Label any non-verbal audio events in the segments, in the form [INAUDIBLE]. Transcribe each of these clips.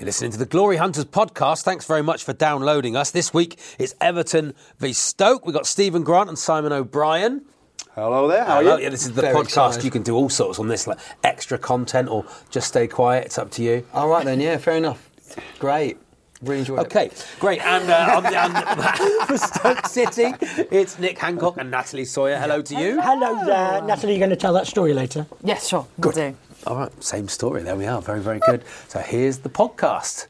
You're listening to the Glory Hunters podcast. Thanks very much for downloading us. This week it's Everton v Stoke. We've got Stephen Grant and Simon O'Brien. Hello there. How Hello. are you? Yeah, this is the Very podcast. excited. You can do all sorts on this, like extra content or just stay quiet. It's up to you. All right then, yeah, fair enough. Great. Really enjoyed it. Okay, great. And uh, on the, on, [LAUGHS] for Stoke City, it's Nick Hancock and Natalie Sawyer. Hello to you. Hello there. Natalie, you're going to tell that story later? Yes, sure. We'll do. All right, same story. There we are. Very, very good. So here's the podcast.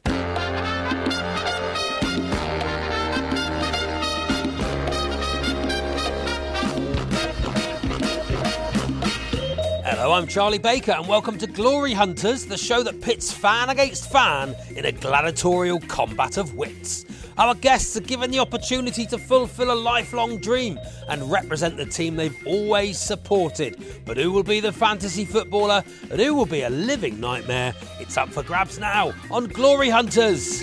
Hello, I'm Charlie Baker, and welcome to Glory Hunters, the show that pits fan against fan in a gladiatorial combat of wits. Our guests are given the opportunity to fulfill a lifelong dream and represent the team they've always supported. But who will be the fantasy footballer and who will be a living nightmare? It's up for grabs now on Glory Hunters.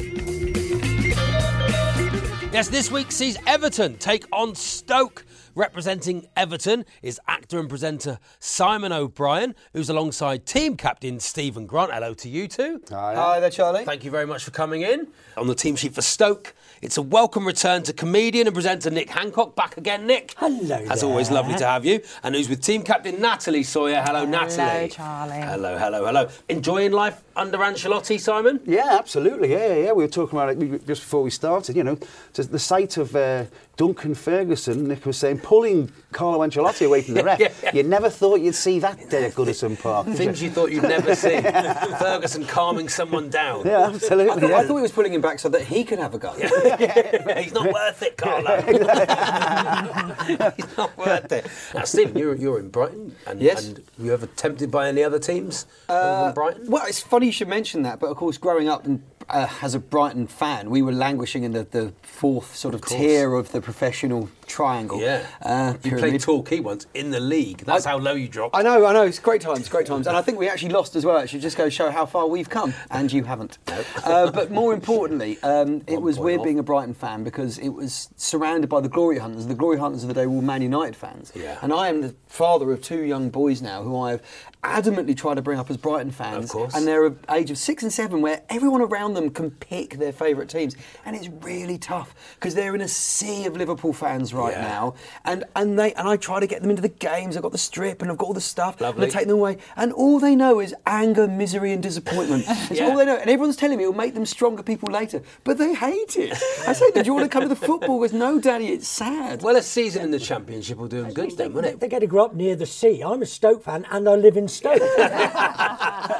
Yes, this week sees Everton take on Stoke. Representing Everton is actor and presenter Simon O'Brien, who's alongside team captain Stephen Grant. Hello to you two. Hi there, Charlie. Thank you very much for coming in. On the team sheet for Stoke, it's a welcome return to comedian and presenter Nick Hancock. Back again, Nick. Hello As there. always, lovely to have you. And who's with team captain Natalie Sawyer. Hello, Natalie. Hello, Charlie. Hello, hello, hello. Enjoying life under Ancelotti, Simon? Yeah, absolutely. Yeah, yeah, yeah. We were talking about it just before we started. You know, just the sight of uh, Duncan Ferguson. Nick was saying pulling Carlo Ancelotti away from the [LAUGHS] ref. Yeah, yeah. You never thought you'd see that uh, at Goodison Park. Things you? you thought you'd never see. [LAUGHS] Ferguson calming someone down. Yeah, I absolutely. thought, yeah. I thought he was pulling him back so that he could have a go. [LAUGHS] He's not worth it, Carlo. He's not worth it. Now, Stephen, you're, you're in Brighton. And, Yes. And you ever tempted by any other teams other than Brighton? Well, it's funny you should mention that, but of course, growing up and, uh, as a Brighton fan, we were languishing in the, the fourth sort of, course. tier of the professional triangle. Yeah. Uh, you played. Torquay once in the league. That's I- how low you dropped. I know, I know. It's great times, great times, and I think we actually lost as well. Actually, just go show how far we've come, and you haven't. [LAUGHS] Uh, but more importantly, um, it was weird off. being a Brighton fan because it was surrounded by the Glory Hunters. The Glory Hunters of the day were all Man United fans, Yeah. and I am the father of two young boys now who I have adamantly tried to bring up as Brighton fans. Of course. And they're of age of six and seven, where everyone around them can pick their favourite teams, and it's really tough because they're in a sea of Liverpool fans right Yeah. now, and and they and I try to get them into the games. I've got the strip and I've got all the stuff. Lovely. And I take them away, and all they know is anger, misery, and disappointment. [LAUGHS] It's Yeah. all they know, and everyone's telling me it'll make them stronger people later, but they hate it. I say, "Do you want to come to the football?" Goes, "No, Daddy, it's sad." well, a season in the Championship will do them good then, won't They, it? they got to grow up near the sea. I'm a Stoke fan and I live in Stoke. [LAUGHS]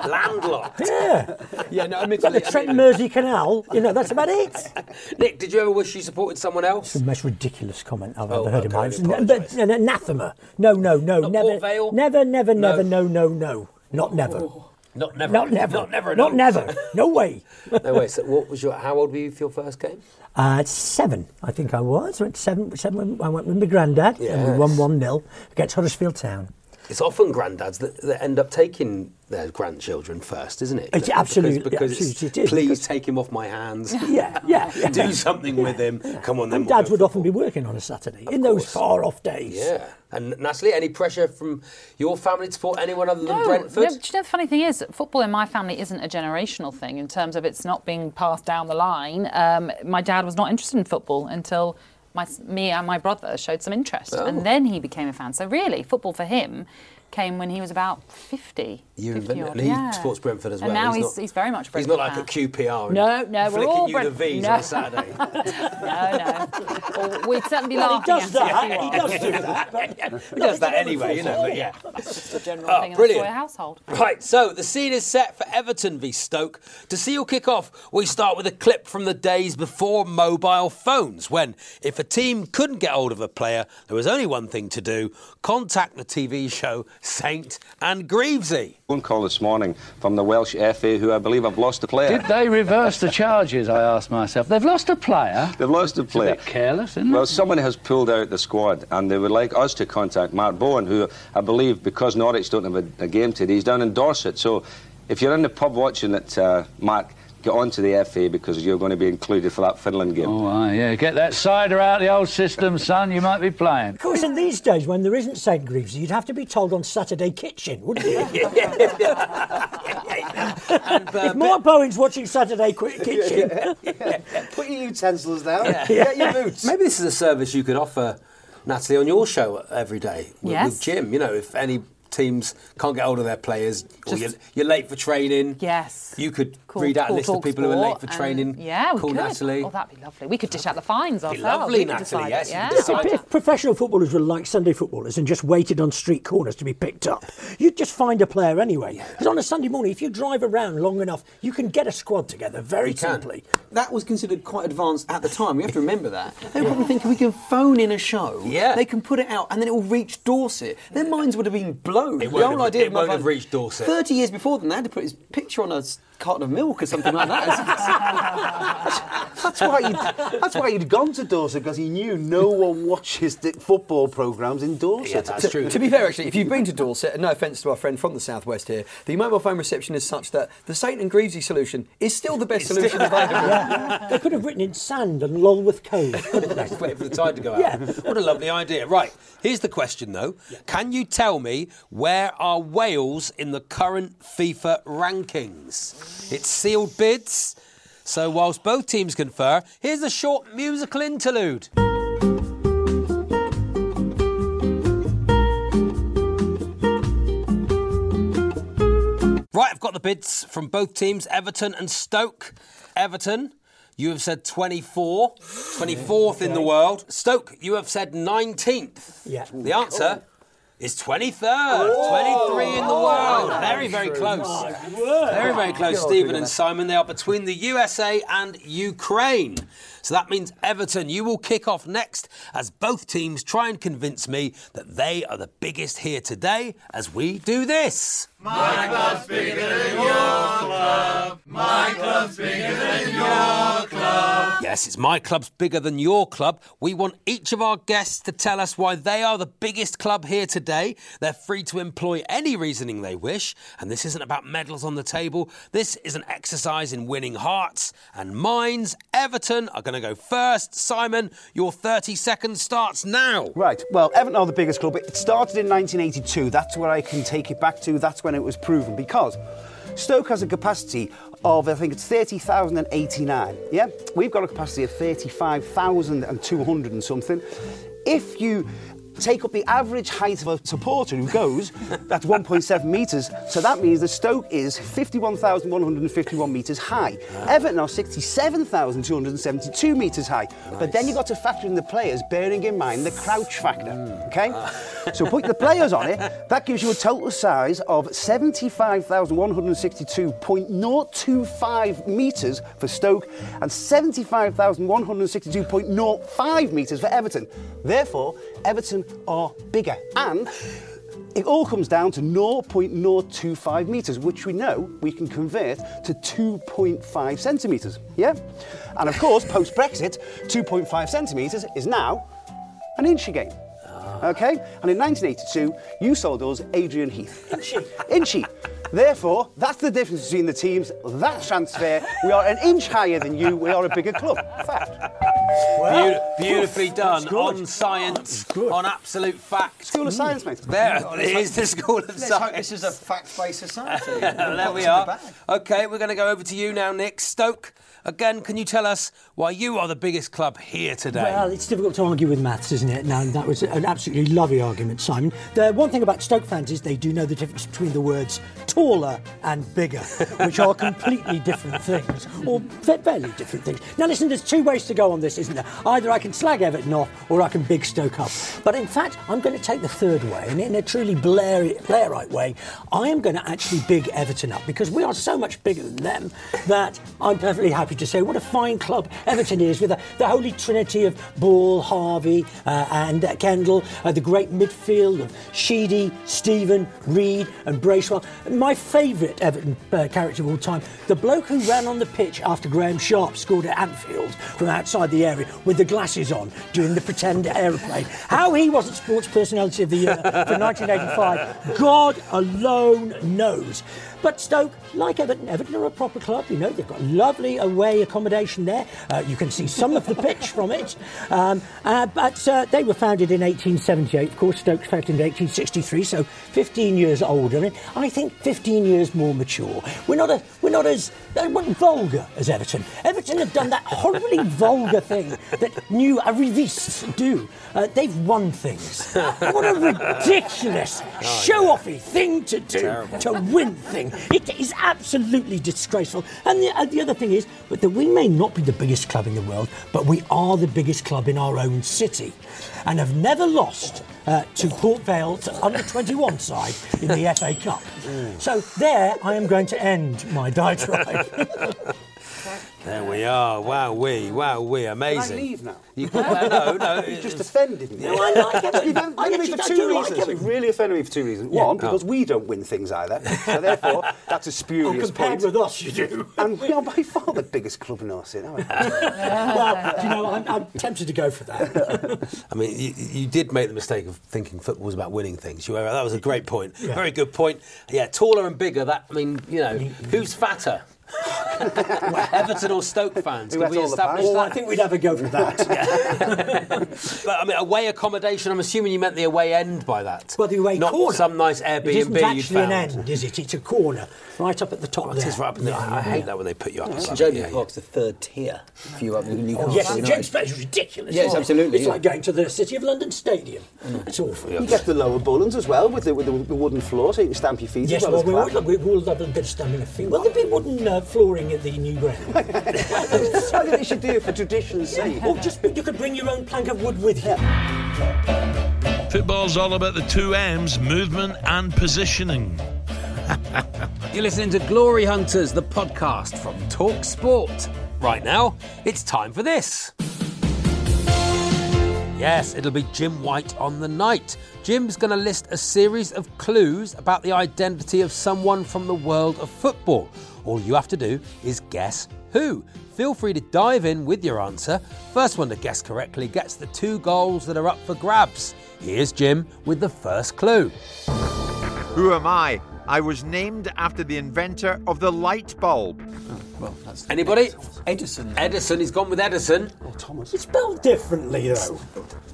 Landlocked. [LAUGHS] yeah. yeah, no, the Trent Mersey Canal. You know, that's about it. [LAUGHS] Nick, did you ever wish you supported someone else? The most ridiculous comment I've Oh, ever heard in my life. an anathema. No, no, no, Not never, Vale? never, never, No. never, no, no, no, not never, Not never. not never, Not never. not no. never. No way. [LAUGHS] no wait. So, what was your? How old were you for your first game? Uh, seven, I think I was. I went seven, seven. I went with my granddad, and we won one 0 against Huddersfield Town. It's often granddads that, that end up taking their grandchildren first, isn't it? It's absolutely- because, it's, absolutely it is, please because- take him off my hands. [LAUGHS] Yeah, yeah, [LAUGHS] yeah. Do something with him. Come on, then. And we'll dads go would often be working on a Saturday in those far off days. Yeah. And Natalie, any pressure from your family to support anyone other than No, Brentford? no, do you know the funny thing is, football in my family isn't a generational thing in terms of it's not being passed down the line. Um, my dad was not interested in football until my, me and my brother showed some interest, Oh. and then he became a fan. So really, football for him came when he was about 50. You 50 invented, odd, he yeah. supports Brentford as well. And now he's, not- he's very much a He's not like a QPR. No, no, we're flicking all you the V's no. on a Saturday. [LAUGHS] No, no. Well, we'd certainly be Well, he does at that. He does do that. But He does that anyway, you know. But yeah. It's a general Oh, thing in brilliant. the household. Right, so the scene is set for Everton v Stoke. To see your kick off, we start with a clip from the days before mobile phones, when if a team couldn't get hold of a player, there was only one thing to do contact the TV show Saint and Greavesy. phone call this morning from the Welsh FA who I believe have lost a player. Did they reverse the charges? I asked myself. They've lost a player. They've lost a It's a player. bit careless, isn't Well, it? someone has pulled out the squad, and they would like us to contact Mark Bowen, who I believe, because Norwich don't have a, a game today, he's down in Dorset. So, if you're in the pub watching it, uh, Mark, get on to the FA because you're going to be included for that Finland game. Oh, aye, yeah. Get that cider out of the old system, son. You might be playing. of course, in these days when there isn't St Greaves, you'd have to be told on Saturday Kitchen, wouldn't you? [LAUGHS] if uh, Mark Bowen's watching Saturday Qu- Kitchen, [LAUGHS] Put your utensils down. Get your boots. Maybe this is a service you could offer, Natalie, on your show every day with, Yes. with Jim. You know, if any teams can't get hold of their players, or Just- you're, you're late for training. Yes. You could Call- read out a list of Talk people who are late Sport for and- training. Yeah, we Call could. Natalie. Oh, that'd be lovely. We could dish out the fines ourselves. lovely, we Natalie, yes, it, you yeah. if, if professional footballers were like Sunday footballers and just waited on street corners to be picked up, you'd just find a player anyway. Because on a Sunday morning, if you drive around long enough, you can get a squad together very You simply. That was considered quite advanced at the time. We have to remember that. [LAUGHS] They were probably thinking we can phone in a show. Yeah. They can put it out and then it will reach Dorset. Their minds would have been blown. It the whole have- idea it of won't have reached Dorset. 30 years before then, they had to put his picture on a carton of milk or something like that. That's why you'd, that's why he'd gone to Dorset because he knew no one watches the football programmes in Dorset. Yeah, that's true. to be fair, actually, if you've been to Dorset, and no offence to our friend from the southwest here, the mobile phone reception is such that the St and Greavesy solution is still the best solution available. [LAUGHS] They could have written in sand and Lulworth Cove, couldn't they? [LAUGHS] Wait for the tide to go out. Yeah. What a lovely idea. Right, here's the question though. Can you tell me where are Wales in the current FIFA rankings? It's sealed bids. So whilst both teams confer, here's a short musical interlude. Right, I've got the bids from both teams, Everton and Stoke. Everton, you have said 24, 24th in the world. Stoke, you have said 19th. Yeah. The answer oh. Is 23rd, 23 in the world. Very, very close. Very, very close, Stephen and Simon. They are between the USA and Ukraine. So that means Everton, you will kick off next as both teams try and convince me that they are the biggest here today as we do this. My club's bigger than your club. My club's bigger than your club. Yes, it's my club's bigger than your club. We want each of our guests to tell us why they are the biggest club here today. They're free to employ any reasoning they wish, and this isn't about medals on the table. This is an exercise in winning hearts and minds. Everton are going to go first. Simon, your 30 seconds starts now. Right, well, Everton are the biggest club. It started in 1982. That's where I can take it back to. That's when it was proven because Stoke has a capacity of, I think it's 30,089. Yeah? We've got a capacity of 35,200 and something. If you take up the average height of a supporter who goes, that's 1.7 metres. So that means the Stoke is 51,151 metres high. Everton are 67,272 metres high. But then you've got to factor in the players, bearing in mind the crouch factor. Mm. Okay? Ah. so put the players on it, [LAUGHS] that gives you a total size of 75,162.025 metres for Stoke and 75,162.05 metres for Everton. Therefore, Everton are bigger. And it all comes down to 0.025 metres, which we know we can convert to 2.5 centimetres. Yeah? And of course, post Brexit, 2.5 centimetres is now an inch again. Ah. Okay? And in 1982, you sold us Adrian Heath. Inchy. Inchy. Therefore, that's the difference between the teams. That transfer, we are an inch higher than you, we are a bigger club. Fact. Beau- beautifully done. On science, good. on absolute facts. School of Science, mate. There it is, the School of Let's hope Science. this is a fact-based society. [LAUGHS] there we are. Okay, we're going to go over to you now, Nick. Stoke, again, can you tell us why you are the biggest club here today? Well, it's difficult to argue with maths, isn't it? Now, that was an absolutely lovely argument, Simon. The one thing about Stoke fans is they do know the difference between the words taller and bigger, [LAUGHS] which are completely different things, or fa- fairly different things. Now, listen, there's two ways to go on this, isn't there? Either I can slag Everton off, or I can big Stoke up. But in fact, I'm going to take the third way, and in a truly Blair- Blairite way, I am going to actually big Everton up because we are so much bigger than them that I'm perfectly happy to say what a fine club Everton is with the, the holy trinity of Ball, Harvey, uh, and uh, Kendall, uh, the great midfield of Sheedy, Steven, Reid, and Bracewell. My favourite Everton uh, character of all time, the bloke who ran on the pitch after Graeme Sharp scored at Anfield from outside the area with the glasses on doing the pretend aeroplane. How he wasn't Sports Personality of the Year for 1985, God alone knows. But Stoke, like Everton, Everton are a proper club. You know, they've got lovely away accommodation there. Uh, you can see some of the pitch [LAUGHS] from it. Um, uh, but uh, they were founded in 1878. Of course, Stoke's founded in 1863, so 15 years older. And I think 15 years more mature. We're not a, we're not as uh, vulgar as Everton. Everton have done that horribly [LAUGHS] vulgar thing that new arrivists do. Uh, they've won things. What a ridiculous, [LAUGHS] show-offy thing to do to win things. It is absolutely disgraceful. And the, uh, the other thing is but that we may not be the biggest club in the world, but we are the biggest club in our own city, and have never lost. Uh, to Port Vale, to under 21 [LAUGHS] side in the FA Cup. So, there I am going to end my diatribe. [LAUGHS] There we are. Wow, we, wow, we, Can I amazing. leave now? You, uh, no, [LAUGHS] no. You just offended me. No, I like Everton. You've I offended me for two do like reasons. You've really offended me for two reasons. One, because we don't win things either. So therefore, [LAUGHS] that's a Oh, spurious compared point. with us, you do. And we are by far the biggest club in our city. aren't we? well, you know, I'm, I'm tempted to go for that. [LAUGHS] I mean, you, you did make the mistake of thinking football was about winning things. You were, that was a great point. Very good point. Yeah, taller and bigger. That I mean, you know, who's fatter? Everton or Stoke fans? Can we all the establish power? Oh, I think we'd have a go for that. [LAUGHS] But I mean, away accommodation. I'm assuming you meant the away end by that. Well, the away not corner. some nice Airbnb It isn't you actually found. an end, is it? It's a corner, right up at the top Oh, there. it is right up in the, I I hate that when they put you up. above it, Jamie yeah, yeah. Park's the third tier for you up in Newcastle. Oh, yes, the United. James Bay is ridiculous. Yes, isn't absolutely, It's yeah. like going to the City of London Stadium. Mm. It's awful. You get the lower Bullens as well with the, with the, the wooden floor so you can stamp your feet Yes, as well well, as we, clap. would, we will love a bit of stamping of feet. Will there be wooden uh, uh, flooring at the new ground? I think they should do it for tradition's sake. or just you could bring your own plank of wood with you. Football's all about the two M's movement and positioning. [LAUGHS] You're listening to Glory Hunters, the podcast from Talk Sport. Right now, it's time for this. Yes, it'll be Jim White on the night. Jim's going to list a series of clues about the identity of someone from the world of football. All you have to do is guess who. Feel free to dive in with your answer. First one to guess correctly gets the two goals that are up for grabs. Here's Jim with the first clue. Who am I? I was named after the inventor of the light bulb. Well, that's Anybody? Edison. Edison, he's gone with Edison. Oh, Thomas. It's spelled differently, though.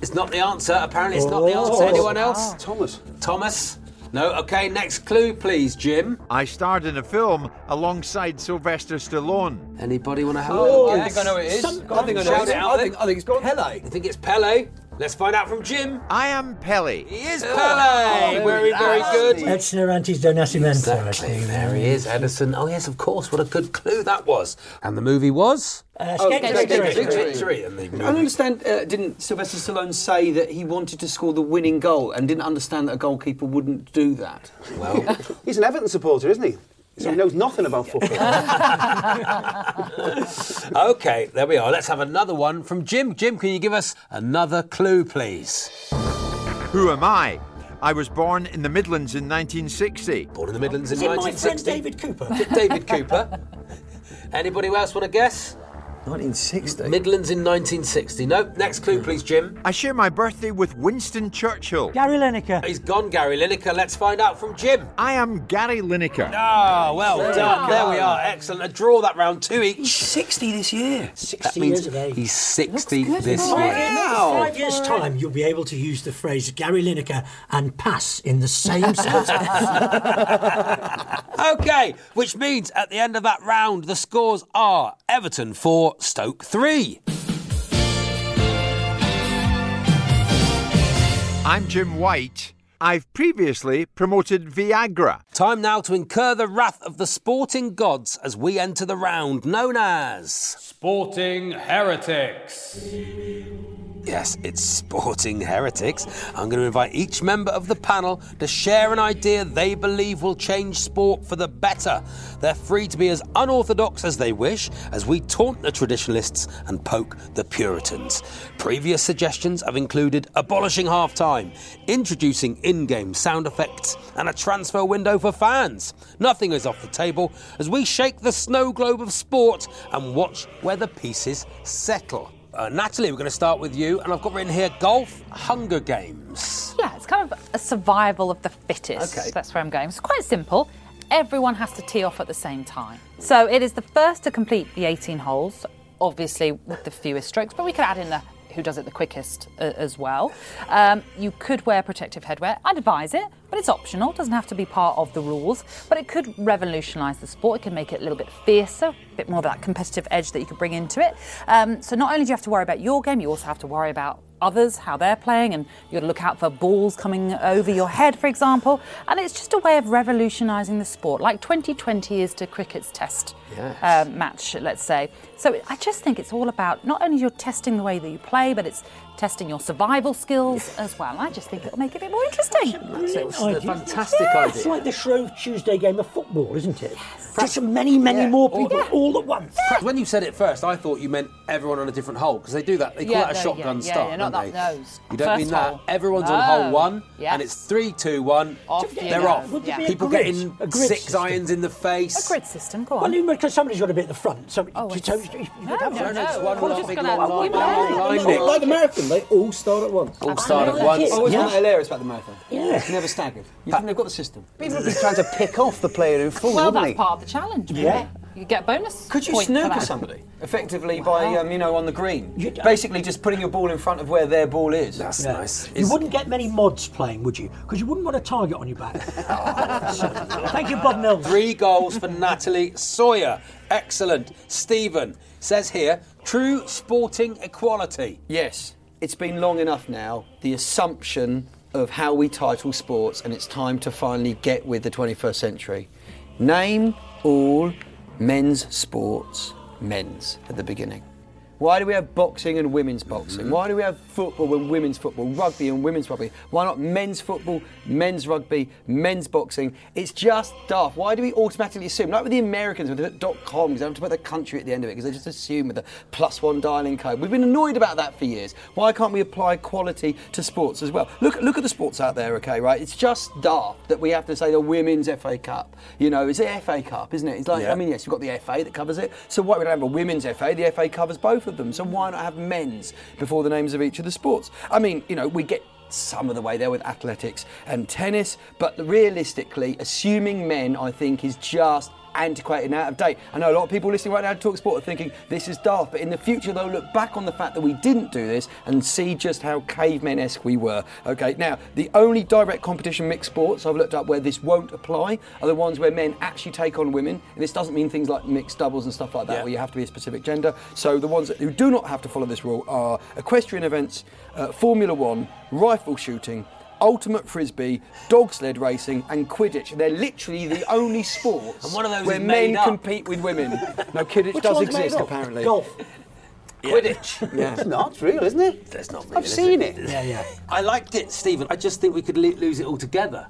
It's not the answer. Apparently, it's not the Oh. answer. Anyone else? Ah, Thomas. Thomas? No? Okay, next clue, please, Jim. I starred in a film alongside Sylvester Stallone. Anybody want to help? a Oh, I think I know what it is. Some- I think I know what it it is. out I think, I think it's Pele. You think it's Pele? Let's find out from Jim. I am Pele. He is Pele. very, very good. Edson Arantes do Nascimento. I Exactly. think. There he is, Edison. Oh yes, of course. What a good clue that was. And the movie was Uh, Oh, Skate Skate Victory. Victory. Victory. And I don't understand. Uh, didn't Sylvester Stallone say that he wanted to score the winning goal and didn't understand that a goalkeeper wouldn't do that? Well, [LAUGHS] He's an Everton supporter, isn't he? So he knows nothing about football. [LAUGHS] okay. There we are. Let's have another one from Jim. Jim, can you give us another clue, please? Who am I? I was born in the Midlands in 1960. Born in the Midlands in Is it my friend 1960. David Cooper? [LAUGHS] David Cooper. Anybody else want to guess? 1960. Midlands in 1960. No, next clue, please, Jim. I share my birthday with Winston Churchill. Gary Lineker. He's gone, Gary Lineker. Let's find out from Jim. I am Gary Lineker. Ah, well There done. you There we are. Excellent. A draw that round, two each. 60 this year. 60 That means years of age. he's 60 good, this doesn't year. it? In five years' time, you'll be able to use the phrase Gary Lineker and pass in the same [LAUGHS] sentence. [LAUGHS] Okay, which means at the end of that round, the scores are Everton 4, Stoke 3. I'm Jim White. I've previously promoted Viagra. Time now to incur the wrath of the sporting gods as we enter the round known as. Sporting Heretics. Yes, it's Sporting Heretics. I'm going to invite each member of the panel to share an idea they believe will change sport for the better. They're free to be as unorthodox as they wish as we taunt the traditionalists and poke the Puritans. Previous suggestions have included abolishing half time, introducing in game sound effects, and a transfer window for fans. Nothing is off the table as we shake the snow globe of sport and watch where the pieces settle. Uh, Natalie, we're going to start with you, and I've got written here golf, Hunger Games. Yeah, it's kind of a survival of the fittest. Okay. That's where I'm going. It's quite simple. Everyone has to tee off at the same time. So it is the first to complete the 18 holes, obviously with the fewest strokes, but we could add in the who does it the quickest uh, as well. Um, you could wear protective headwear. I'd advise it, but it's optional. It doesn't have to be part of the rules. But it could revolutionise the sport. It could make it a little bit fiercer, a bit more of that competitive edge that you could bring into it. Um, so not only do you have to worry about your game, you also have to worry about others, how they're playing, and you've got to look out for balls coming over your head, for example. And it's just a way of revolutionising the sport, like 2020 is to cricket's test Yes. uh, match, let's say. So I just think it's all about not only you're testing the way that you play, but it's testing your survival skills as well. I just think it'll make it a bit more interesting. It's a idea. fantastic Yeah, It's like the Shrove Tuesday game of football, isn't it? Just many, many more people all at once. Perhaps When you said it first, I thought you meant everyone on a different hole because they do that. They call Yeah, that a no, shotgun yeah, yeah, start. yeah, not don't that- they? those. You don't First mean that. hole. Everyone's on hole one, Yes. and it's three, two, one. Off you They're go. off. Would there be a People getting six system? irons in the face. A grid system, go on. Well, because somebody's got to be at the front. So, Oh, so, it's- so you- you No, could have no, one. no. It's one We're long just big gonna- long we line, may- long line, It's Nick. like the marathon, they all start at once. All start at once. it. I always Yeah. find that hilarious about the marathon. Yeah. It's never staggered. You think they've got the system. People would be trying to pick off the player who falls, well, that's he? part of the challenge. wouldn't Yeah. You get a bonus. Could you point for snooker that. somebody effectively by, um, you know, on the green? You- Basically, just putting your ball in front of where their ball is. That's Yeah. nice. You Is- wouldn't get many mods playing, would you? Because you wouldn't want a target on your back. [LAUGHS] Thank you, Bob Mills. Three goals for Natalie Sawyer. Excellent. Stephen says here true sporting equality. Yes, it's been long enough now. The assumption of how we title sports, and it's time to finally get with the 21st century. Name all men's sports men's at the beginning. Why do we have boxing and women's mm-hmm. boxing? Why do we have football and women's football, rugby and women's rugby? Why not men's football, men's rugby, men's boxing? It's just daft. Why do we automatically assume, like with the Americans with the dot coms, they don't have to put the country at the end of it because they just assume with the plus one dialing code. We've been annoyed about that for years. Why can't we apply quality to sports as well? Look, look at the sports out there, okay, right? It's just daft that we have to say the women's FA Cup. You know, it's the FA Cup, isn't it? It's like, Yeah. I mean, yes, you've got the FA that covers it. So why we don't have a women's FA? The FA covers both of them. So why not have men's before the names of each of the sports? I mean, you know, we get some of the way there with athletics and tennis, but realistically, assuming men, I think, is just antiquated and out of date. I know a lot of people listening right now to Talk Sport are thinking this is daft, but in the future they'll look back on the fact that we didn't do this and see just how cavemen-esque we were. Okay, now the only direct competition mixed sports I've looked up where this won't apply are the ones where men actually take on women. And this doesn't mean things like mixed doubles and stuff like that, Yeah. where you have to be a specific gender. So the ones that, who do not have to follow this rule are equestrian events, uh, Formula One, rifle shooting. Ultimate frisbee, dog sled racing, and Quidditch. They're literally the only sports [LAUGHS] And one of those where men up. compete with women. No, [LAUGHS] Quidditch Which does exist apparently. Golf. Quidditch. [LAUGHS] Yeah. It's not, it's real, isn't it? It's not real, I've seen it? it. Yeah, yeah. I liked it, Stephen. I just think we could lose it altogether.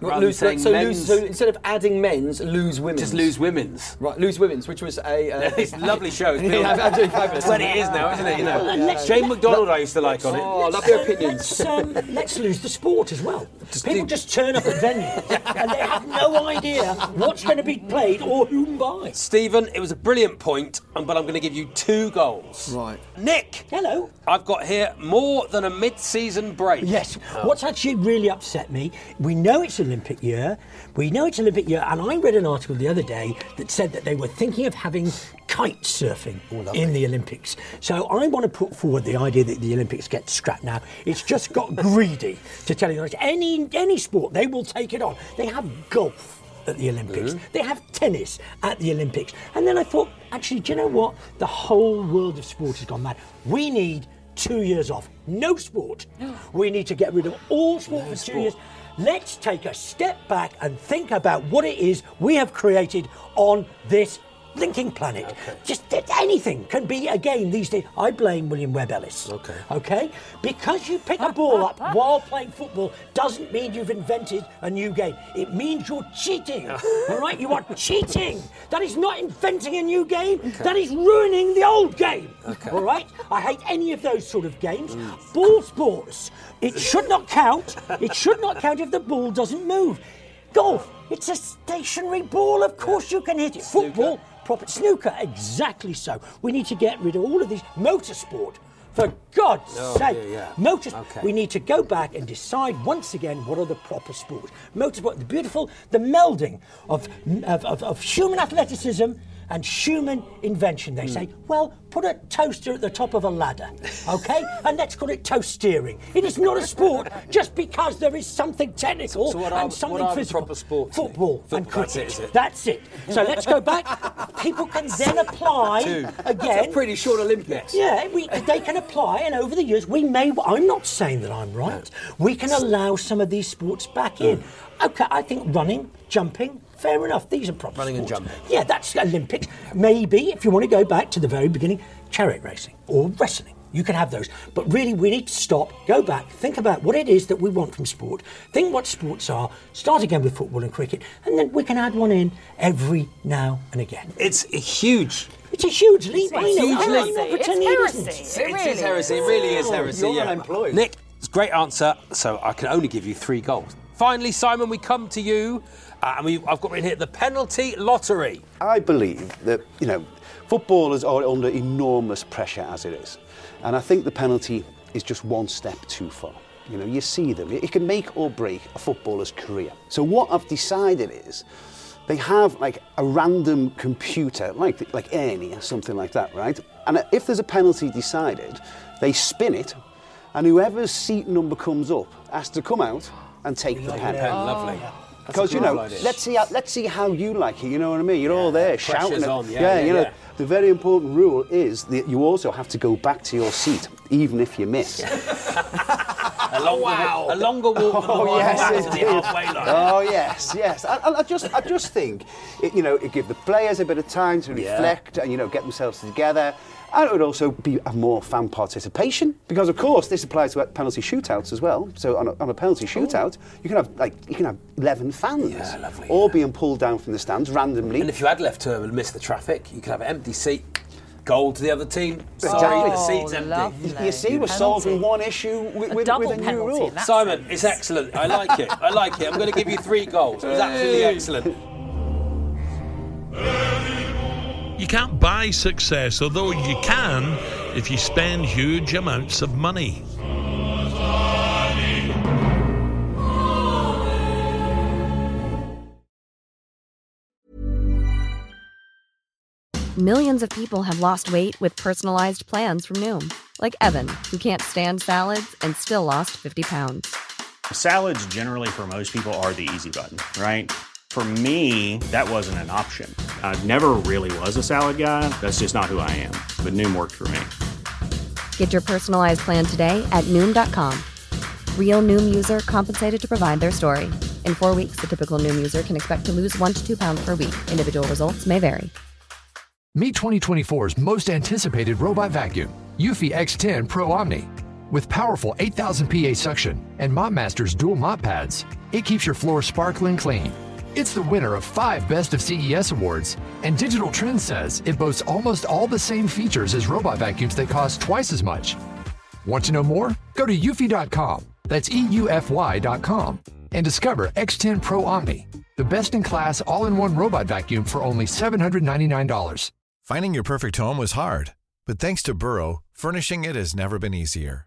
Rather lose, than saying so, men's. lose, so instead of adding men's, lose women's. Just lose women's. Right, lose women's, which was a. Uh, [LAUGHS] It's a lovely show. [LAUGHS] It's Yeah, been- absolutely fabulous. Twenty years now, isn't it? You know, Well, let's- Jane McDonald I used to like on it. Oh, I love your opinions. Let's, um, let's lose the sport as well. People just turn up at venues and they have no idea what's going to be played or whom by. Stephen, it was a brilliant point, um, but I'm going to give you two goals. Right. Nick. Hello. I've got here more than a mid-season break. Yes. What's actually really upset me, we know it's Olympic year, we know it's Olympic year, and I read an article the other day that said that they were thinking of having kite surfing oh, in the Olympics. So I want to put forward the idea that the Olympics get scrapped now. It's just got [LAUGHS] greedy, to tell you the honest. Any, any sport, they will take it on. They have golf at the Olympics. Mm. They have tennis at the Olympics. And then I thought, actually, do you know what? The whole world of sport has gone mad. We need two years off. No sport. [GASPS] We need to get rid of all sport for two years. Let's take a step back and think about what it is we have created on this blinking planet. Just anything can be a game these days. I blame William Webb Ellis. Okay. Okay? Because you pick a ball up [LAUGHS] while playing football doesn't mean you've invented a new game. It means you're cheating. [LAUGHS] All right? You are cheating. That is not inventing a new game. That is ruining the old game. All right? I hate any of those sort of games. Mm. Ball sports. It should not count. It should not count if the ball doesn't move. Golf. It's a stationary ball. Of course you can hit it. Football. Proper snooker. Exactly so. We need to get rid of all of these motorsport. For God's Oh, sake, yeah, yeah. motorsport. Okay. We need to go back and decide once again what are the proper sports. Motorsport, the beautiful, the melding of, of, of, of human athleticism and human invention. They hmm. say, well, put a toaster at the top of a ladder, okay? [LAUGHS] and let's call it toast steering. It is not a sport just because there is something technical So are- and something physical. Nick? Football, and Football, that's cricket. it, it? That's it. So let's go back. [LAUGHS] People can then apply Two. again. That's a pretty short Olympics. Yeah, we, they can apply, and over the years, we may. I'm not saying that I'm right. We can allow some of these sports back hmm. in. Okay, I think running, jumping, fair enough. These are proper Running and jumping. Yeah, that's Olympics. Maybe if you want to go back to the very beginning, chariot racing or wrestling. You can have those. But really, we need to stop, go back, think about what it is that we want from sport, think what sports are, start again with football and cricket, and then we can add one in every now and again. It's a huge. It's a huge leap. I know. Huge I'm leap. not It's pretending it heresy. isn't. It It really is heresy. It really is heresy. You're yeah. unemployed. Nick, it's a great answer. So I can only give you three goals. Finally, Simon, we come to you, uh, and we, I've got written here the penalty lottery. I believe that, you know, footballers are under enormous pressure as it is. And I think the penalty is just one step too far. You know, you see them. It can make or break a footballer's career. So what I've decided is they have like a random computer, like like Ernie or something like that, right? And if there's a penalty decided, they spin it, and whoever's seat number comes up has to come out and take the pen. Pen, lovely. Because you know, let's see how let's see how you like it. You know what I mean? You're all there shouting. pressure's it. on, yeah, yeah, you know. yeah. The very important rule is that you also have to go back to your seat, even if you miss. [LAUGHS] A longer, a longer walk than the Oh one yes, back to the halfway line. Oh yes, yes. I, I- I just, I just think, it, you know, it give the players a bit of time to Yeah. reflect and you know get themselves together. And it would also be a more fan participation because, of course, this applies to penalty shootouts as well. So on a, on a penalty oh. shootout, you can have like you can have eleven fans, Yeah, lovely, all yeah. being pulled down from the stands randomly. And if you had left turn and miss the traffic, you could have an empty seat, goal to the other team. Sorry, Exactly. the oh, seat's empty. you see, we're Penalty. solving one issue with, A with, double with a new penalty rule. Simon, sense. it's excellent. I like it. I like it. I'm going to give you three goals. It was absolutely excellent. You can't buy success, although you can if you spend huge amounts of money. Millions of people have lost weight with personalized plans from Noom, like Evan, who can't stand salads and still lost 50 pounds. Salads, generally, for most people, are the easy button, right? For me, that wasn't an option. I never really was a salad guy. That's just not who I am. But Noom worked for me. Get your personalized plan today at Noom.com. Real Noom user compensated to provide their story. In four weeks, the typical Noom user can expect to lose one to two pounds per week. Individual results may vary. Meet 2024's most anticipated robot vacuum, Eufy X10 Pro Omni. With powerful 8000 PA suction and MopMaster's dual mop pads, it keeps your floor sparkling clean. It's the winner of five Best of CES awards, and Digital Trends says it boasts almost all the same features as robot vacuums that cost twice as much. Want to know more? Go to eufy.com, that's EUFY.com, and discover X10 Pro Omni, the best in class all in one robot vacuum for only $799. Finding your perfect home was hard, but thanks to Burrow, furnishing it has never been easier.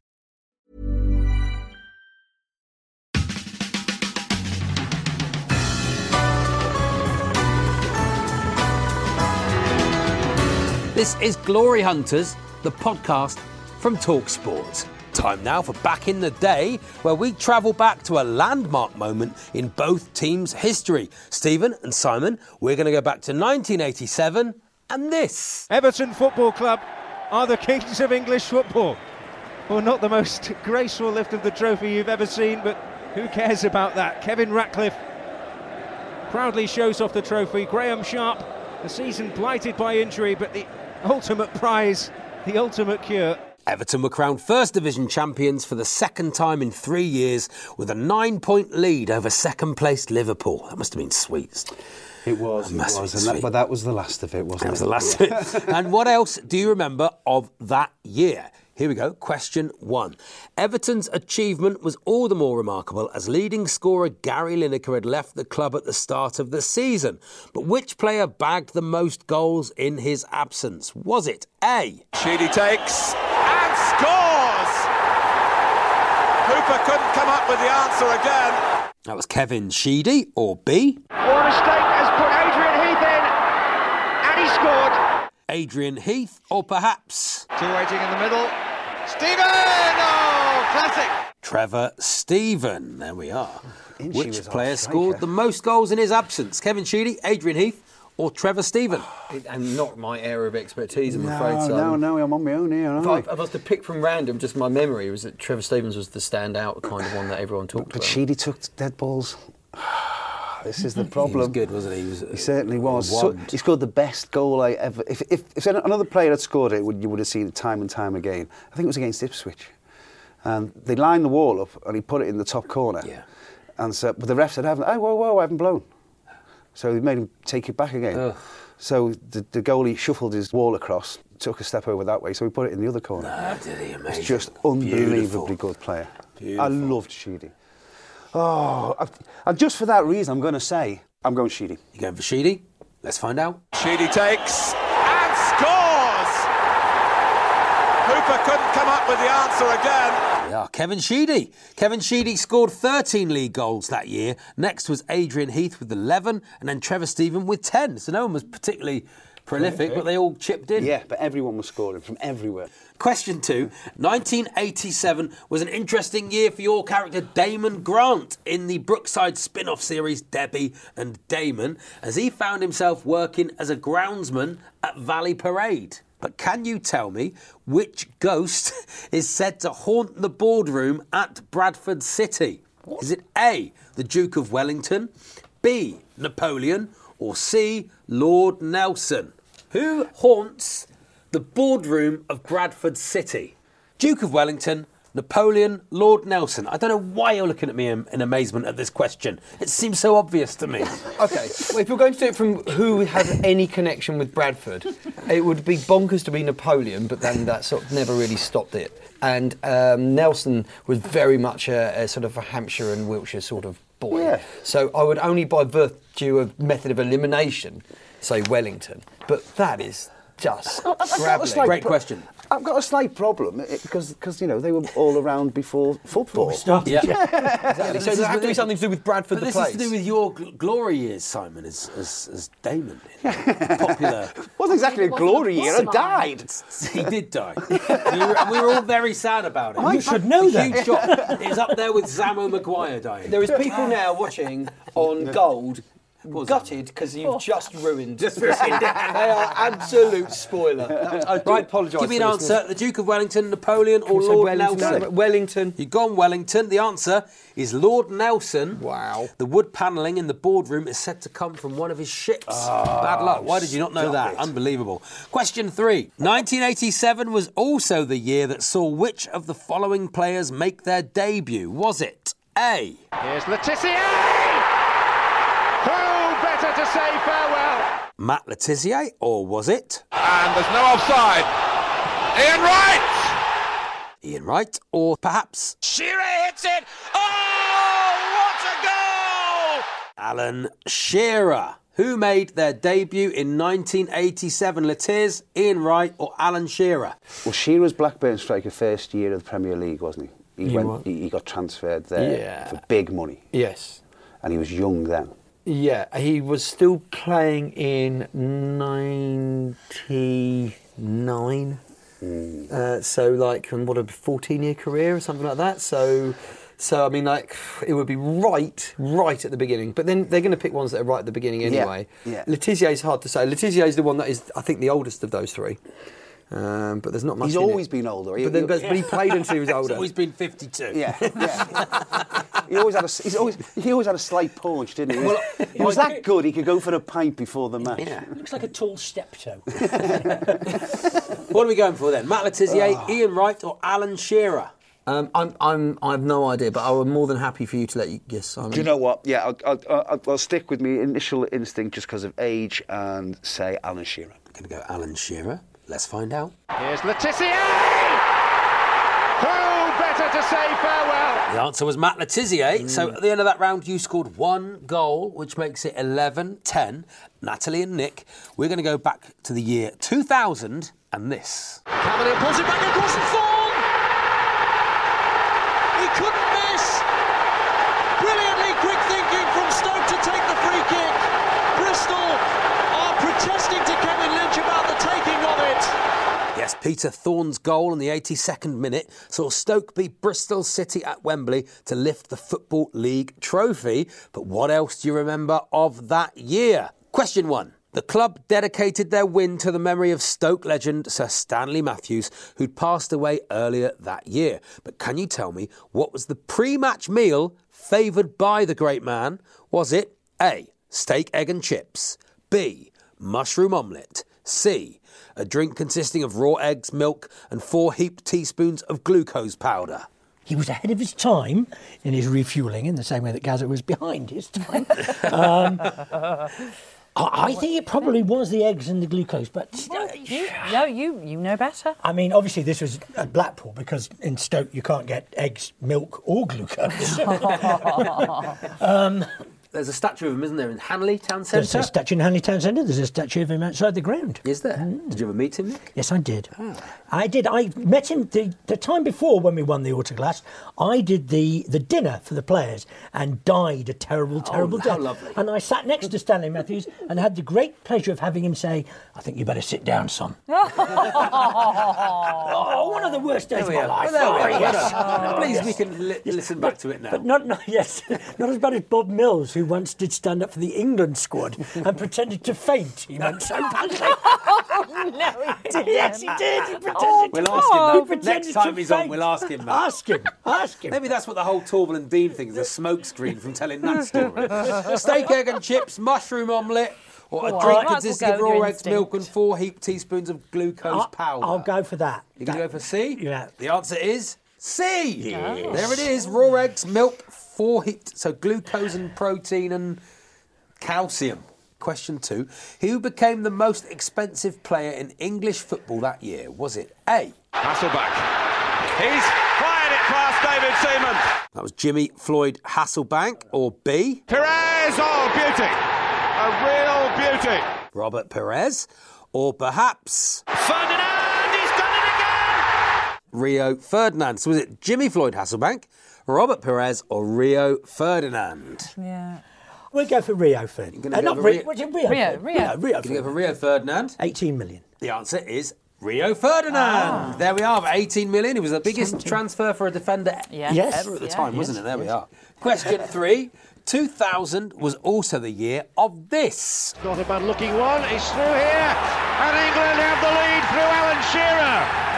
This is Glory Hunters, the podcast from Talksport. Time now for Back in the Day, where we travel back to a landmark moment in both teams' history. Stephen and Simon, we're going to go back to 1987 and this. Everton Football Club are the kings of English football. Well, not the most [LAUGHS] graceful lift of the trophy you've ever seen, but who cares about that? Kevin Ratcliffe proudly shows off the trophy. Graeme Sharp, the season blighted by injury, but the ultimate prize, the ultimate cure. Everton were crowned First Division champions for the second time in three years with a nine point lead over second placed Liverpool. That must have been sweet. It was, it must have was, been that, sweet. but that was the last of it, wasn't That was it? the last of it. and what else do you remember of that year? Here we go. Question one. Everton's achievement was all the more remarkable as leading scorer Gary Lineker had left the club at the start of the season. But which player bagged the most goals in his absence? Was it A? Sheedy takes and scores! Hooper couldn't come up with the answer again. That was Kevin Sheedy or B? What a mistake has put Adrian Heath in, and he scored. Adrian Heath or perhaps Two waiting in the middle. Steven! Oh, classic! Trevor Steven? There we are. Inchie Which player scored the most goals in his absence? Kevin Sheedy, Adrian Heath or Trevor Steven? [SIGHS] And not my area of expertise, I'm No, afraid. So no, no, I'm on my own here. aren't If I? I, if I was to pick from random, just my memory was that Trevor Stevens was the standout kind of one that everyone talked But about. Sheedy took dead balls. [SIGHS] [SIGHS] this is the problem. [LAUGHS] He was good, wasn't he? He, was, He certainly was. So, he scored the best goal I ever. If, if, if another player had scored it, you would have seen it time and time again. I think it was against Ipswich. And they lined the wall up and he put it in the top corner. Yeah. And so, but the ref said, "Haven't- "Oh, whoa, whoa, I haven't blown." So they made him take it back again. Ugh. So the, the goalie shuffled his wall across, took a step over that way, so he put it in the other corner. Ah, did he? Amazing. just unbelievably Beautiful. good player. I loved Sheedy. Oh, I- and just for that reason, I'm going to say I'm going Sheedy. You going for Sheedy? Let's find out. Sheedy takes and scores! Hooper couldn't come up with the answer again. Yeah, Kevin Sheedy. Kevin Sheedy scored 13 league goals that year. Next was Adrian Heath with 11, and then Trevor Steven with 10. So no one was particularly prolific, but they all chipped in. Yeah, but everyone was scoring from everywhere. Question two 1987 was an interesting year for your character Damon Grant in the Brookside spin off series Debbie and Damon, as he found himself working as a groundsman at Valley Parade. But can you tell me which ghost [LAUGHS] is said to haunt the boardroom at Bradford City? Is it A, the Duke of Wellington, B, Napoleon, or C, Lord Nelson? Who haunts the boardroom of Bradford City? Duke of Wellington, Napoleon, Lord Nelson. I don't know why you're looking at me in, in amazement at this question. It seems so obvious to me. [LAUGHS] Okay, well, if you're going to do it from who has any connection with Bradford, it would be bonkers to be Napoleon, but then that sort of never really stopped it. And um, Nelson was very much a, a sort of a Hampshire and Wiltshire sort of boy. Yeah. So I would only by virtue of method of elimination say Wellington. But that is just I've got a grabbing. slight Great question. I've got a slight problem eh, because because you know they were all around before football. started. [LAUGHS] Yeah. Exactly. So does it have to be something to do with Bradford But the this place? is to do with your gl- glory years, Simon, as, as, as Damon. [LAUGHS] Popular. wasn't exactly a glory year. I died. He did die. we, were, we were all very sad about it. You should know A that. Huge shock. It was up there with Zammo McGuire dying. There is people now watching on [LAUGHS] Gold gutted because you've just ruined. Just [LAUGHS] they ruined it. are absolute spoiler. I do Right, apologise. Give me an answer. listeners. The Duke of Wellington, Napoleon, or Lord Wellington? Nelson? No, Wellington. You've gone Wellington. The answer is Lord Nelson. Wow. The wood panelling in the boardroom is said to come from one of his ships. Ah, Bad luck. Why did you not know that? it. Unbelievable. Question three. 1987 was also the year that saw which of the following players make their debut? Was it A. Here's Le Tissier! Who better to say farewell? Matt Le Tissier, or was it And there's no offside. Ian Wright! Ian Wright, or perhaps Shearer hits it. Oh, what a goal! Alan Shearer? Who made their debut in 1987? Letiz, Ian Wright, or Alan Shearer? Well, Shearer's Blackburn striker first year of the Premier League, wasn't he? He, He went. was. He, he got transferred there Yeah. for big money, Yes. and he was young then. Yeah, he was still playing in 99. Uh, so, like, and what a 14 year career or something like that. So, so I mean, like, it would be right, right at the beginning. But then they're going to pick ones that are right at the beginning anyway. yeah. Is hard to say. Le Tissier is the one that is, I think, the oldest of those three. Um, but there's not much. He's in always it. been older. He- But, then, he- but, but he played until he was [LAUGHS] He's older. always been 52. Yeah, yeah. he always had a. He's always. He always had a slight paunch, didn't he? He was, he was that good. He could go for a pint before the match. Yeah. Looks like a tall steptoe. [LAUGHS] What are we going for then? Matt Le Tissier, Ian Wright, or Alan Shearer? Um, I'm, I'm, I have no idea, but I am more than happy for you to let you guess. Simon. Do you know what? Yeah, I'll, I'll, I'll, I'll stick with my initial instinct just because of age and say Alan Shearer. I'm going to go Alan Shearer. Let's find out. Here's Le Tissier! Who better to say farewell? The answer was Matt Le Tissier. Mm. So at the end of that round, you scored one goal, which makes it 11 10. Natalie and Nick, we're going to go back to the year 2000 and this. Cavalier pulls it back across the Thorn. He couldn't miss. Brilliantly quick thinking from Stoke to take the free kick. Bristol are protesting to Kevin Lynch about the taking of it. Yes, Peter Thorne's goal in the 82nd minute saw Stoke beat Bristol City at Wembley to lift the Football League trophy. But what else do you remember of that year? Question one. The club dedicated their win to the memory of Stoke legend Sir Stanley Matthews, who'd passed away earlier that year. But can you tell me what was the pre match meal favoured by the great man? Was it A. Steak, egg, and chips? B. Mushroom omelette? C. A drink consisting of raw eggs, milk, and four heaped teaspoons of glucose powder? He was ahead of his time in his refueling, in the same way that Gazza was behind his time. [LAUGHS] um, I, I think it probably was the eggs and the glucose, but You, no, you, you know better. I mean, obviously this was at Blackpool because in Stoke you can't get eggs, milk, or glucose. [LAUGHS] [LAUGHS] um, There's a statue of him, isn't there, in Hanley Town there's Centre? a statue in Hanley Town Centre. There's a statue of him outside the ground. Is there? Mm. Did you ever meet him, Nick? Yes, I did. Ah. I did. I met him the, the time before when we won the autoglass. I did the, the dinner for the players and died a terrible, oh, terrible how death. lovely. And I sat next to Stanley Matthews and had the great pleasure of having him say, "I think you better sit down, son." [LAUGHS] oh, one of the worst days of my life. Well, there Oh, are. yes. Well. Please, Yes. we can li- listen back to it now. But not, not yes, [LAUGHS] not as bad as Bob Mills, who once did stand up for the England squad and pretended to faint. He went so badly. [LAUGHS] Oh, no, he didn't. [LAUGHS] yes, he did. He oh, pretended. Oh, We'll to, ask him that. Next time to he's on, we'll ask him that. Ask him. Ask him. Maybe that's what the whole Torvill and Dean thing is a smokescreen from telling that story. [LAUGHS] Steak, egg, and chips, mushroom omelette, or a Go drink Might as well consisting of with raw your eggs, milk, and four heaped teaspoons of glucose powder. I'll go for that. You're going to go for C? Yeah. The answer is C. Yes. There it is. Raw eggs, milk, four hit so glucose and protein and calcium. Question two. Who became the most expensive player in English football that year? Was it A? Hasselbaink. He's fired it past David Seaman. That was Jimmy Floyd Hasselbaink, or B? Pires, oh, beauty. A real beauty. Robert Pires, or perhaps he's done it again. Rio Ferdinand. So was it Jimmy Floyd Hasselbaink, Robert Pires, or Rio Ferdinand? Yeah. We'll go for Rio Ferdinand. Uh, go not for Rio. Rio- Rio? Rio, Ferdinand? Rio. Yeah, Rio. Can you go for Rio Ferdinand? 18 million. The answer is Rio Ferdinand. There we are, 18 million. It was the biggest transfer for a defender Yes. Yes. ever at the Yeah. time, wasn't it? There we are. Question three. 2000 was also the year of this. Not a bad looking one. It's through here. And England have the lead through Alan Shearer.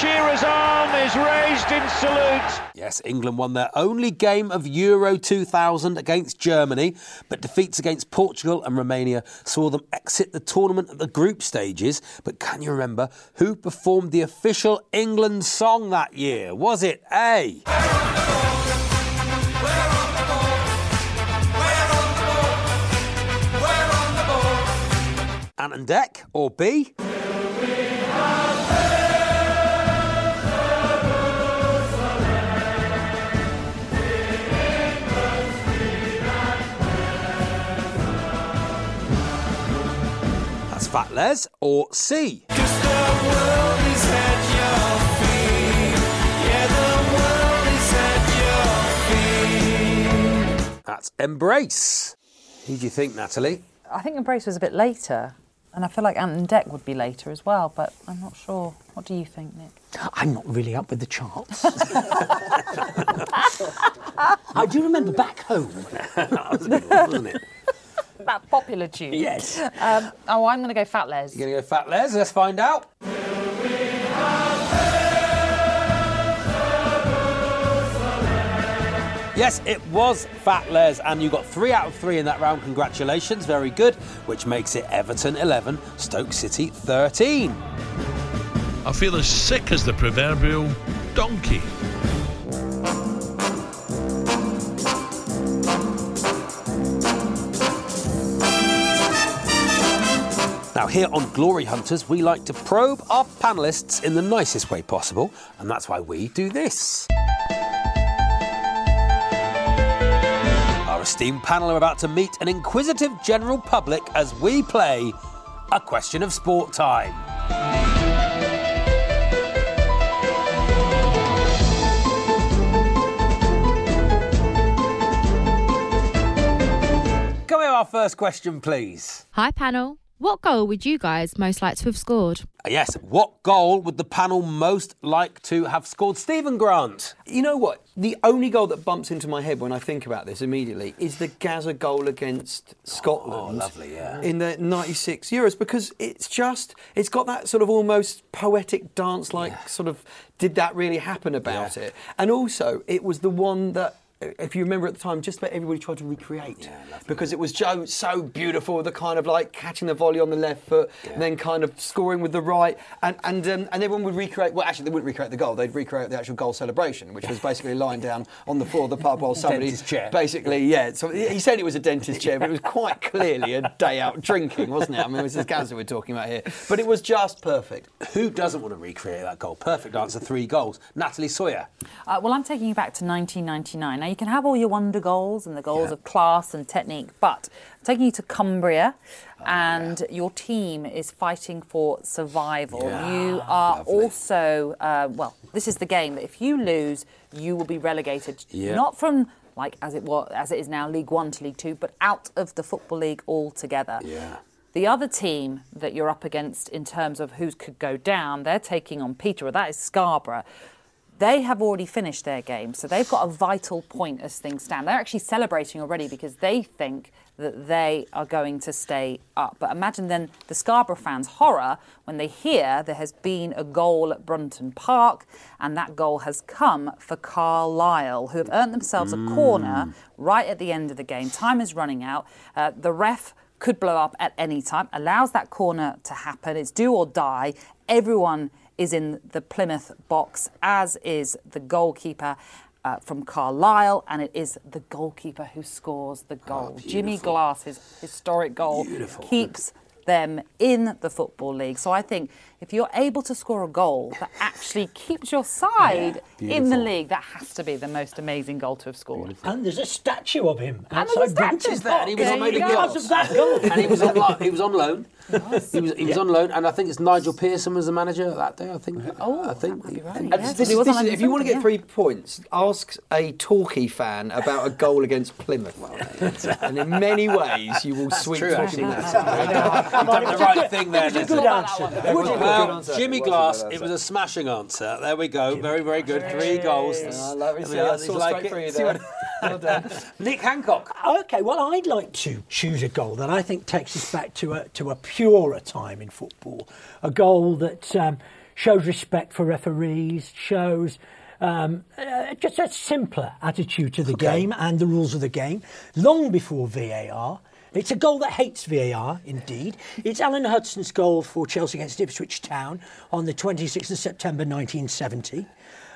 Shearer's arm is raised in salute. Yes, England won their only game of Euro 2000 against Germany, but defeats against Portugal and Romania saw them exit the tournament at the group stages. But can you remember who performed the official England song that year? Was it A? Ant and Dec or B? Fat Les or C? That's Embrace. Who do you think, Natalie? I think Embrace was a bit later, and I feel like Ant and Dec would be later as well, but I'm not sure. What do you think, Nick? I'm not really up with the charts. [LAUGHS] I do remember back home. [LAUGHS] wasn't it? That popular tune. Yes. Um, oh, I'm going to go Fat Les. You're going to go Fat Les? Let's find out. Yes, it was Fat Les, and you got three out of three in that round. Congratulations, very good. Which makes it Everton 11, Stoke City 13. I feel as sick as the proverbial donkey. Now, here on Glory Hunters, we like to probe our panelists in the nicest way possible, and that's why we do this. Our esteemed panel are about to meet an inquisitive general public as we play a question of sport time. We have our first question, please? Hi, panel. What goal would you guys most like to have scored? Uh, yes, what goal would the panel most like to have scored? Stephen Grant. You know what? The only goal that bumps into my head when I think about this immediately is the Gazza goal against Scotland. Oh, lovely, yeah. In the 96 Euros because it's just, it's got that sort of almost poetic dance like sort of, did that really happen about it? And also, it was the one that if you remember at the time, just about everybody tried to recreate because it was so, so beautiful. The kind of like catching the volley on the left foot, and then kind of scoring with the right, and and um, and everyone would recreate. Well, actually, they wouldn't recreate the goal; they'd recreate the actual goal celebration, which was basically lying [LAUGHS] down on the floor of the pub while somebody Dentist chair. basically, yeah. So he said it was a dentist chair, but it was [LAUGHS] quite clearly a day out drinking, wasn't it? I mean, it was this Gazza we're talking about here, but it was just perfect. Who doesn't want to recreate that goal? Perfect answer, three goals. Natalie Sawyer. Uh, well, I'm taking you back to 1999. Now, you can have all your wonder goals and the goals of class and technique, but I'm taking you to Cumbria, and your team is fighting for survival. Yeah, you are also, uh, well, this is the game that if you lose, you will be relegated, Yeah. not from like as it was as it is now League One to League Two, but out of the Football League altogether. Yeah. The other team that you're up against in terms of who could go down, they're taking on Peterborough. That is Scarborough. They have already finished their game, so they've got a vital point as things stand. They're actually celebrating already because they think that they are going to stay up. But imagine then the Scarborough fans' horror when they hear there has been a goal at Brunton Park, and that goal has come for Carlisle, who have earned themselves a corner right at the end of the game. Time is running out. Uh, the ref could blow up at any time, allows that corner to happen. It's do or die. Everyone is in the Plymouth box, as is the goalkeeper. Uh, from Carlisle, and it is the goalkeeper who scores the goal. Jimmy Glass's historic goal keeps them in the Football League. So I think if you're able to score a goal that actually keeps your side in the league, that has to be the most amazing goal to have scored. And there's a statue of him And there's a outside Brunton statue there, and he was on There you because of that goal. [LAUGHS] and he was on, lo- he was on loan. He was, he was on loan, and I think it's Nigel Pearson was the manager that day. I think. Oh, I think. And this is- this if you want to get three points, ask a Torquay fan about a goal against Plymouth. [LAUGHS] and in many ways, you will sweep true, actually. that. You've done the right thing there. It was a Dennis. good answer. It good Well, answer. Jimmy It Glass, good it was a smashing answer. There we go. Very, very good. Three goals. Yeah, I love it. There we [LAUGHS] See. I saw like straight it. you See there. what- [LAUGHS] Nick Hancock. Okay, well, I'd like to choose a goal that I think takes us back to a to a purer time in football. A goal that um, shows respect for referees, shows um, uh, just a simpler attitude to the game and the rules of the game. Long before VAR. It's a goal that hates VAR, indeed. It's Alan Hudson's goal for Chelsea against Ipswich Town on the 26th of September 1970.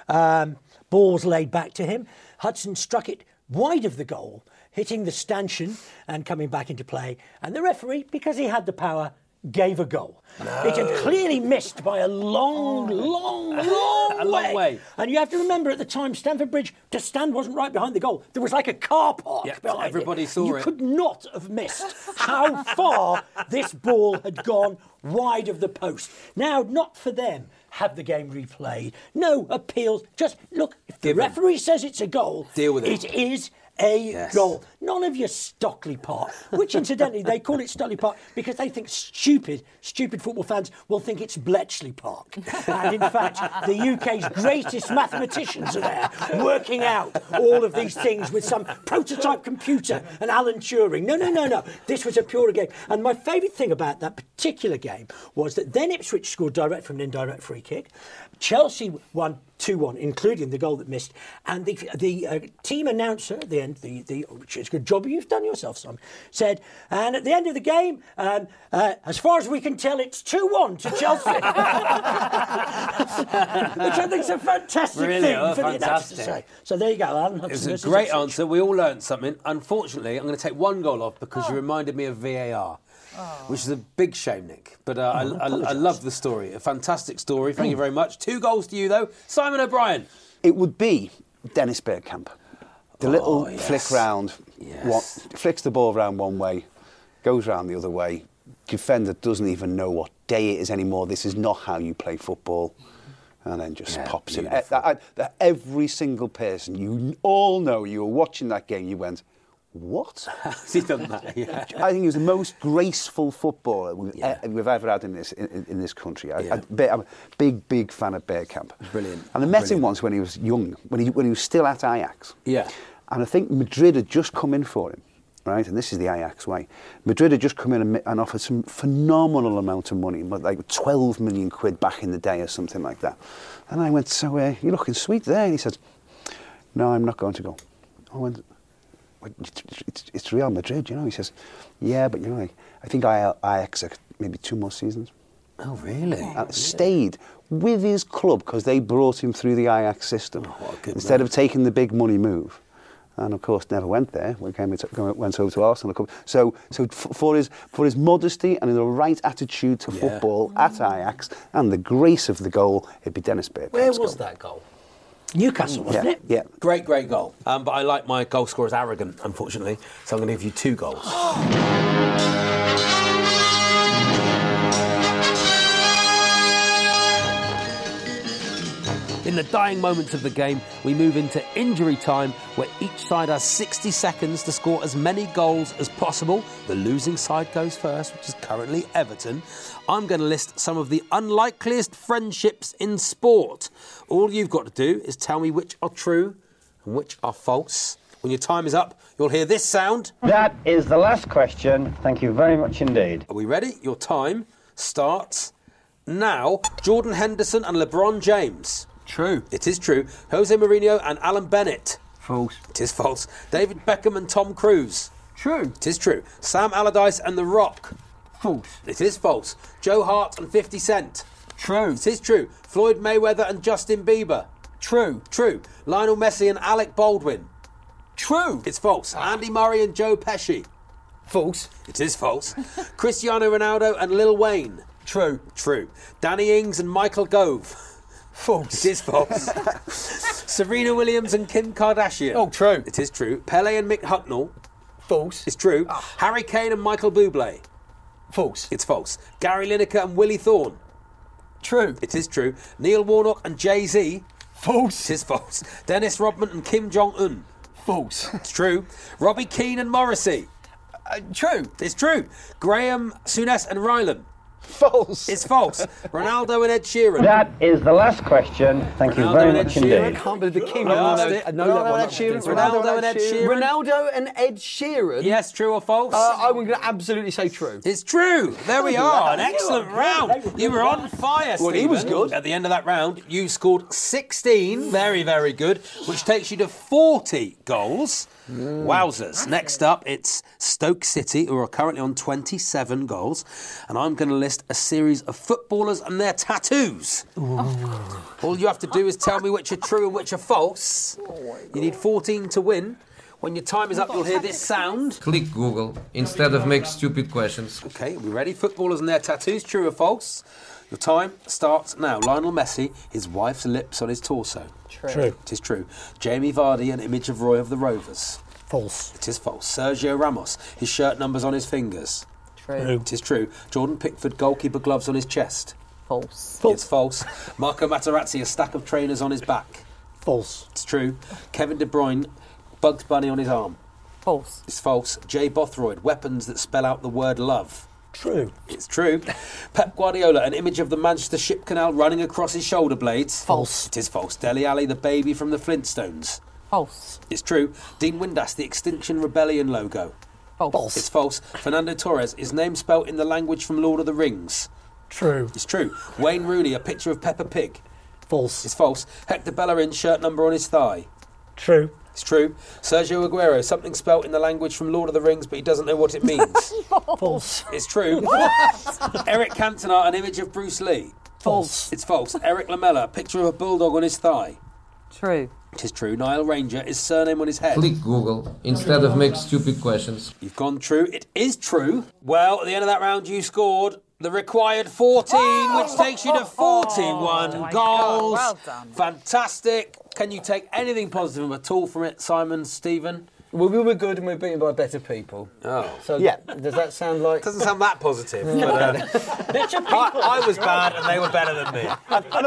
Um, balls laid back to him. Hudson struck it wide of the goal, hitting the stanchion and coming back into play. And the referee, because he had the power, gave a goal. It had clearly missed by a long, oh. [LAUGHS] long, long, Oh. A long way. And you have to remember at the time, Stamford Bridge, to stand wasn't right behind the goal. There was like a car park Yep, behind everybody it. saw you it. could not have missed how far this ball had gone wide of the post. Now, not for them. Have the game replayed. No appeals. Just look. If the referee says it's a goal, Deal with it. It is a Yes. goal. None of your Stockley Park, which incidentally they call it Stockley Park because they think stupid, stupid football fans will think it's Bletchley Park. And in fact, the UK's greatest mathematicians are there working out all of these things with some prototype computer and Alan Turing. No, no, no, no. This was a pure game. And my favourite thing about that particular game was that then Ipswich scored direct from an indirect free kick. Chelsea won 2 1, including the goal that missed. And the, the uh, team announcer at the end, the, the, which is a good job you've done yourself, Simon, said, and at the end of the game, um, uh, as far as we can tell, it's 2 1 to Chelsea. [LAUGHS] which I think is a fantastic Really? thing Oh, for the announcer to say. So there you go, Alan It was a great answer. We all learned something. Unfortunately, I'm going to take one goal off because you reminded me of VAR, which is a big shame, Nick. But uh, I, Oh, I, I apologise. love the story. A fantastic story. Thank you very much. Two goals to you, though. Simon O'Brien. It would be Dennis Bergkamp. The little Oh, yes. flick round, what, flicks the ball round one way, goes round the other way. Defender doesn't even know what day it is anymore. This is not how you play football. And then just pops in. Eh, that- I- every single person, you all know, you were watching that game, you went, what? [LAUGHS] Has he done that? [LAUGHS] Yeah. I think he was the most graceful footballer we've, e- we've ever had in this in, in this country. I, Yeah. Am a big, big fan of Bergkamp. Brilliant. And I met him once when he was young, when he, when he was still at Ajax. Yeah. And I think Madrid had just come in for him, right? And this is the Ajax way. Madrid had just come in and, and offered some phenomenal amount of money, like 12 million quid back in the day or something like that. And I went, so uh, you're looking sweet there. And he said, no, I'm not going to go. I went, "What, it's- it's, it's Real Madrid, you know. He says, yeah, but you know, I, I think I, Ajax are maybe two more seasons. Oh, really? And stayed with his club because they brought him through the Ajax system oh, instead of taking the big money move. And of course, never went there. When came to, went over to Arsenal. So, so for his for his modesty and the right attitude to football at Ajax and the grace of the goal, it'd be Dennis Bergkamp. Where was that goal? Newcastle, wasn't Yeah, it? yeah. Great, great goal. Um, but I like my goal scorers arrogant, unfortunately. So I'm going to give you two goals. [GASPS] [LAUGHS] In the dying moments of the game, we move into injury time where each side has 60 seconds to score as many goals as possible. The losing side goes first, which is currently Everton. I'm going to list some of the unlikeliest friendships in sport. All you've got to do is tell me which are true and which are false. When your time is up, you'll hear this sound. That is the last question. Thank you very much indeed. Are we ready? Your time starts now. Jordan Henderson and LeBron James. True. It is true. Jose Mourinho and Alan Bennett. False. It is false. David Beckham and Tom Cruise. True. It is true. Sam Allardyce and The Rock. False. It is false. Joe Hart and 50 Cent. True. It is true. Floyd Mayweather and Justin Bieber. True. True. Lionel Messi and Alec Baldwin. True. It's false. Andy Murray and Joe Pesci. False. It is false. [LAUGHS] Cristiano Ronaldo and Lil Wayne. True. True. Danny Ings and Michael Gove. False. It is false. [LAUGHS] Serena Williams and Kim Kardashian. Oh, true. It is true. Pele and Mick Hucknall. False. It's true. Harry Kane and Michael Bublé. False. It's false. Gary Lineker and Willie Thorne. True. It is true. Neil Warnock and Jay Z. False. It is false. Dennis Rodman and Kim Jong Un. False. [LAUGHS] It's true. Robbie Keane and Morrissey. Uh, true. It's true. Graham Souness and Rylan. False. It's false. Ronaldo and Ed Sheeran. That is the last question. Thank you very much Sheeran. indeed. I can't believe the king Ronaldo- asked it. I know that Ronaldo one. and Ed Sheeran. Ronaldo, and Ed Sheeran. Ronaldo and Ed Sheeran. Yes, true or false? Uh, I'm going to absolutely say true. It's true. There we are. An excellent round. You were on fire, Well, he was good. At the end of that round, you scored 16. Very, very good. Which takes you to 40 goals. Wowzers. Next up, it's Stoke City, who are currently on 27 goals. And I'm going to list a series of footballers and their tattoos. All you have to do is tell me which are true and which are false. You need 14 to win. When your time is up, you'll hear this sound. Click Google instead of make stupid questions. Okay, are we ready? Footballers and their tattoos, true or false? Your time starts now. Lionel Messi, his wife's lips on his torso. True. True. It is true. Jamie Vardy, an image of Roy of the Rovers. False. It is false. Sergio Ramos, his shirt numbers on his fingers. True. It is true. Jordan Pickford, goalkeeper gloves on his chest. False. It's false. Marco Materazzi, a stack of trainers on his back. False. It's true. Kevin De Bruyne, Bugs Bunny on his arm. False. It's false. Jay Bothroyd, weapons that spell out the word love. True. It's true. Pep Guardiola, an image of the Manchester Ship Canal running across his shoulder blades. False. It is false. Dele Alli, the baby from the Flintstones. False. It's true. Dean Windass, the Extinction Rebellion logo. False. It's false. Fernando Torres, his name spelt in the language from Lord of the Rings. True. It's true. Wayne Rooney, a picture of Peppa Pig. False. It's false. Hector Bellerin, shirt number on his thigh. True. It's true. Sergio Aguero, something spelt in the language from Lord of the Rings, but he doesn't know what it means. [LAUGHS] False. It's true. [LAUGHS] Eric Cantona, an image of Bruce Lee. False. It's false. Erik Lamela, a picture of a bulldog on his thigh. True. It is true. Nile Ranger, is surname on his head. Click Google instead of make stupid questions. You've gone true. It is true. Well, at the end of that round, you scored the required 14, which takes you to 41 my goals. God, well done. Fantastic. Can you take anything positive at all from it, Simon, Stephen? Well, we were good and we were beaten by better people. Oh. So Yeah. does that sound like? Doesn't sound that positive. [LAUGHS] but, uh, I, I was bad and they were better than me. and, and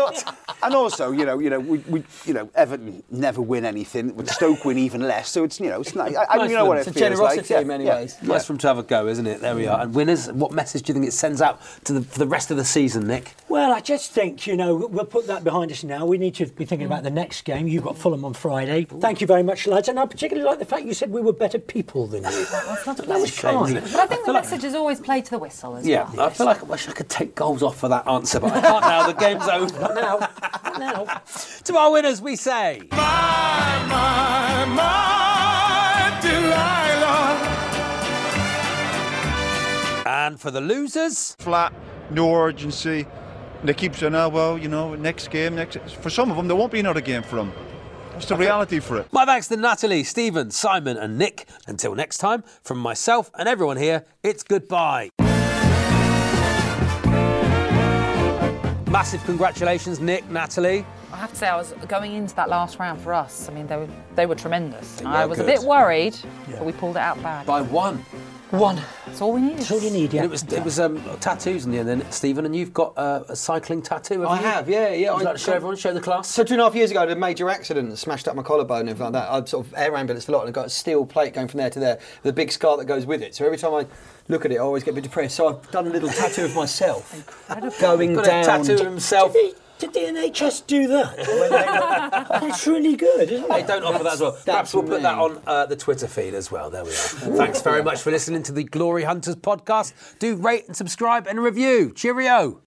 and also, you know, you know, we, we, you know, Everton never win anything, but Stoke win even less. So it's, you know, it's nice. I, I, Nice you know what it It's a feels generosity like. in many yeah, ways. Nice from them to have a go, isn't it? There we are. And winners, what message do you think it sends out to the, for the rest of the season, Nick? Well, I just think, you know, we'll put that behind us now. We need to be thinking about the next game. You've got Fulham on Friday. Thank you very much, lads. And I particularly like the fact you said we were better people than you. That's not a That was shame, isn't kind. But I think the message is always play to the whistle as Yeah, well. I feel like I wish I could take goals off for that answer, but I can't now. The game's [LAUGHS] over. Not now. Not now. To our winners, we say. And for the losers, flat, no urgency. They keep saying, oh, well, you know, next game, next. For some of them, there won't be another game for them. That's the reality for it. my thanks to Natalie, Stephen, Simon, and Nick. Until next time, from myself and everyone here, it's goodbye. Massive congratulations, Nick, Natalie. I have to say, I was going into that last round for us. I mean, they were they were tremendous. They I was good. a bit worried, but we pulled it out bad. By one. One. That's all we need. That's all you need, yeah. And it was it was um, tattoos in the end, then, Stephen, and you've got uh, a cycling tattoo. I you? have, yeah, yeah. Would you I- like to show everyone, show the class? So two and a half years ago, I had a major accident and smashed up my collarbone and everything like that. I sort of air ambulanced a lot and I got a steel plate going from there to there, with a big scar that goes with it. So every time I look at it, I always get a bit depressed. So I've done a little tattoo of myself, going Got down. a tattoo of himself. Did the NHS do that? That's really good, isn't They it? don't offer that as well. Perhaps we'll put me. that on uh, the Twitter feed as well. There we are. [LAUGHS] Thanks very much for listening to the Glory Hunters podcast. Do rate and subscribe and review. Cheerio.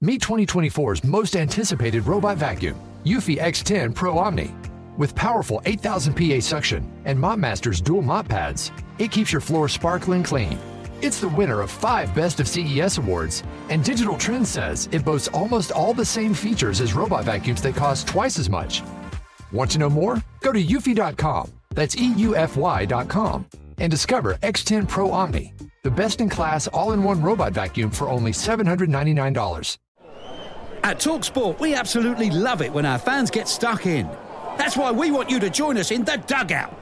Meet 2024's most anticipated robot vacuum, Eufy X10 Pro Omni. With powerful 8000 PA suction and MopMaster's dual mop pads, it keeps your floor sparkling clean. It's the winner of five Best of CES awards, and Digital Trends says it boasts almost all the same features as robot vacuums that cost twice as much. Want to know more? Go to eufy.com, that's EUFY.com, and discover X10 Pro Omni, the best in class all in one robot vacuum for only $799. At Talksport, we absolutely love it when our fans get stuck in. That's why we want you to join us in The Dugout,